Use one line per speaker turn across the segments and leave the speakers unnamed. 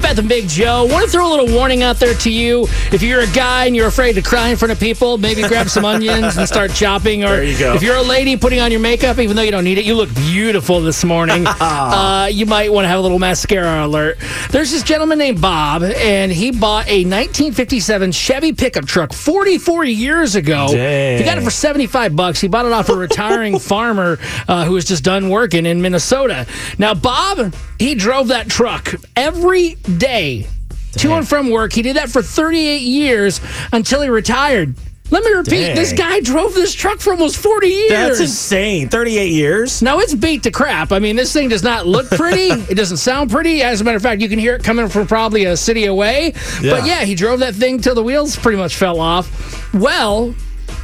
Beth and Big Joe, want to throw a little warning out there to you. If you're a guy and you're afraid to cry in front of people, maybe grab some onions and start chopping. Or
you
if you're a lady putting on your makeup, even though you don't need it, you look beautiful this morning. uh, you might want to have a little mascara alert. There's this gentleman named Bob, and he bought a 1957 Chevy pickup truck 44 years ago.
Dang.
He got it for 75 bucks. He bought it off a retiring farmer uh, who was just done working in Minnesota. Now, Bob, he drove that truck every day to and from work. He did that for 38 years until he retired. Let me repeat,
Dang.
this guy drove this truck for almost 40 years.
That's insane. 38 years?
Now it's beat to crap. I mean, this thing does not look pretty. it doesn't sound pretty. As a matter of fact, you can hear it coming from probably a city away. But
Yeah.
yeah, he drove that thing till the wheels pretty much fell off. Well,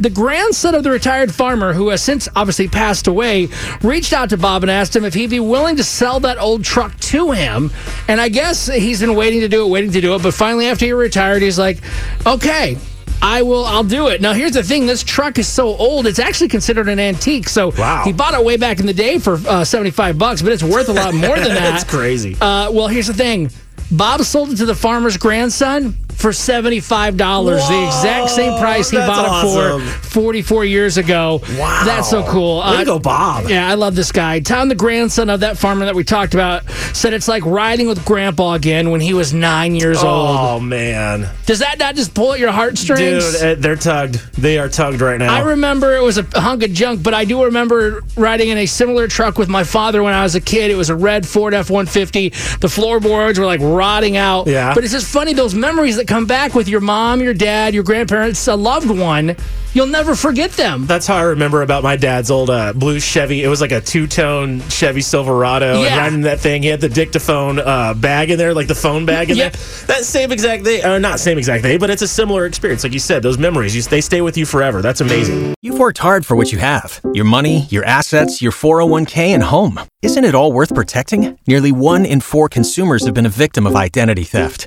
the grandson of the retired farmer, who has since obviously passed away, reached out to Bob and asked him if he'd be willing to sell that old truck to him. And I guess he's been waiting to do it, waiting to do it. But finally, after he retired, he's like, okay. I will. I'll do it. Now, here's the thing: this truck is so old; it's actually considered an antique. So
Wow.
he bought it way back in the day for uh, seventy-five bucks, but it's worth a lot more than that.
That's crazy.
Uh, well, here's the thing: Bob sold it to the farmer's grandson for seventy-five dollars, the exact same price he bought
awesome.
it for forty-four years ago.
Wow.
that's so cool. Uh,
Way to go, Bob.
Yeah, I love this guy. Tom, the grandson of that farmer that we talked about, said it's like riding with Grandpa again when he was nine years old.
Oh, man.
Does that not just pull at your heartstrings?
Dude, uh, they're tugged. They are tugged right now.
I remember it was a hunk of junk, but I do remember riding in a similar truck with my father when I was a kid. It was a red Ford F 150. The floorboards were like rotting out.
Yeah.
But it's just funny, those memories that come back with your mom, your dad, your grandparents, a loved one, you'll never forget them.
That's how I remember about my dad's old uh, blue Chevy. It was like a two-tone Chevy Silverado. And riding that thing, he had the dictaphone uh, bag in there, like the phone bag in
Yep.
there. That same exact thing, uh, not same exact day, but it's a similar experience. Like you said, those memories, you, they stay with you forever. That's amazing.
You've worked hard for what you have your money, your assets, your 401k, and home. Isn't it all worth protecting? Nearly one in four consumers have been a victim of identity theft.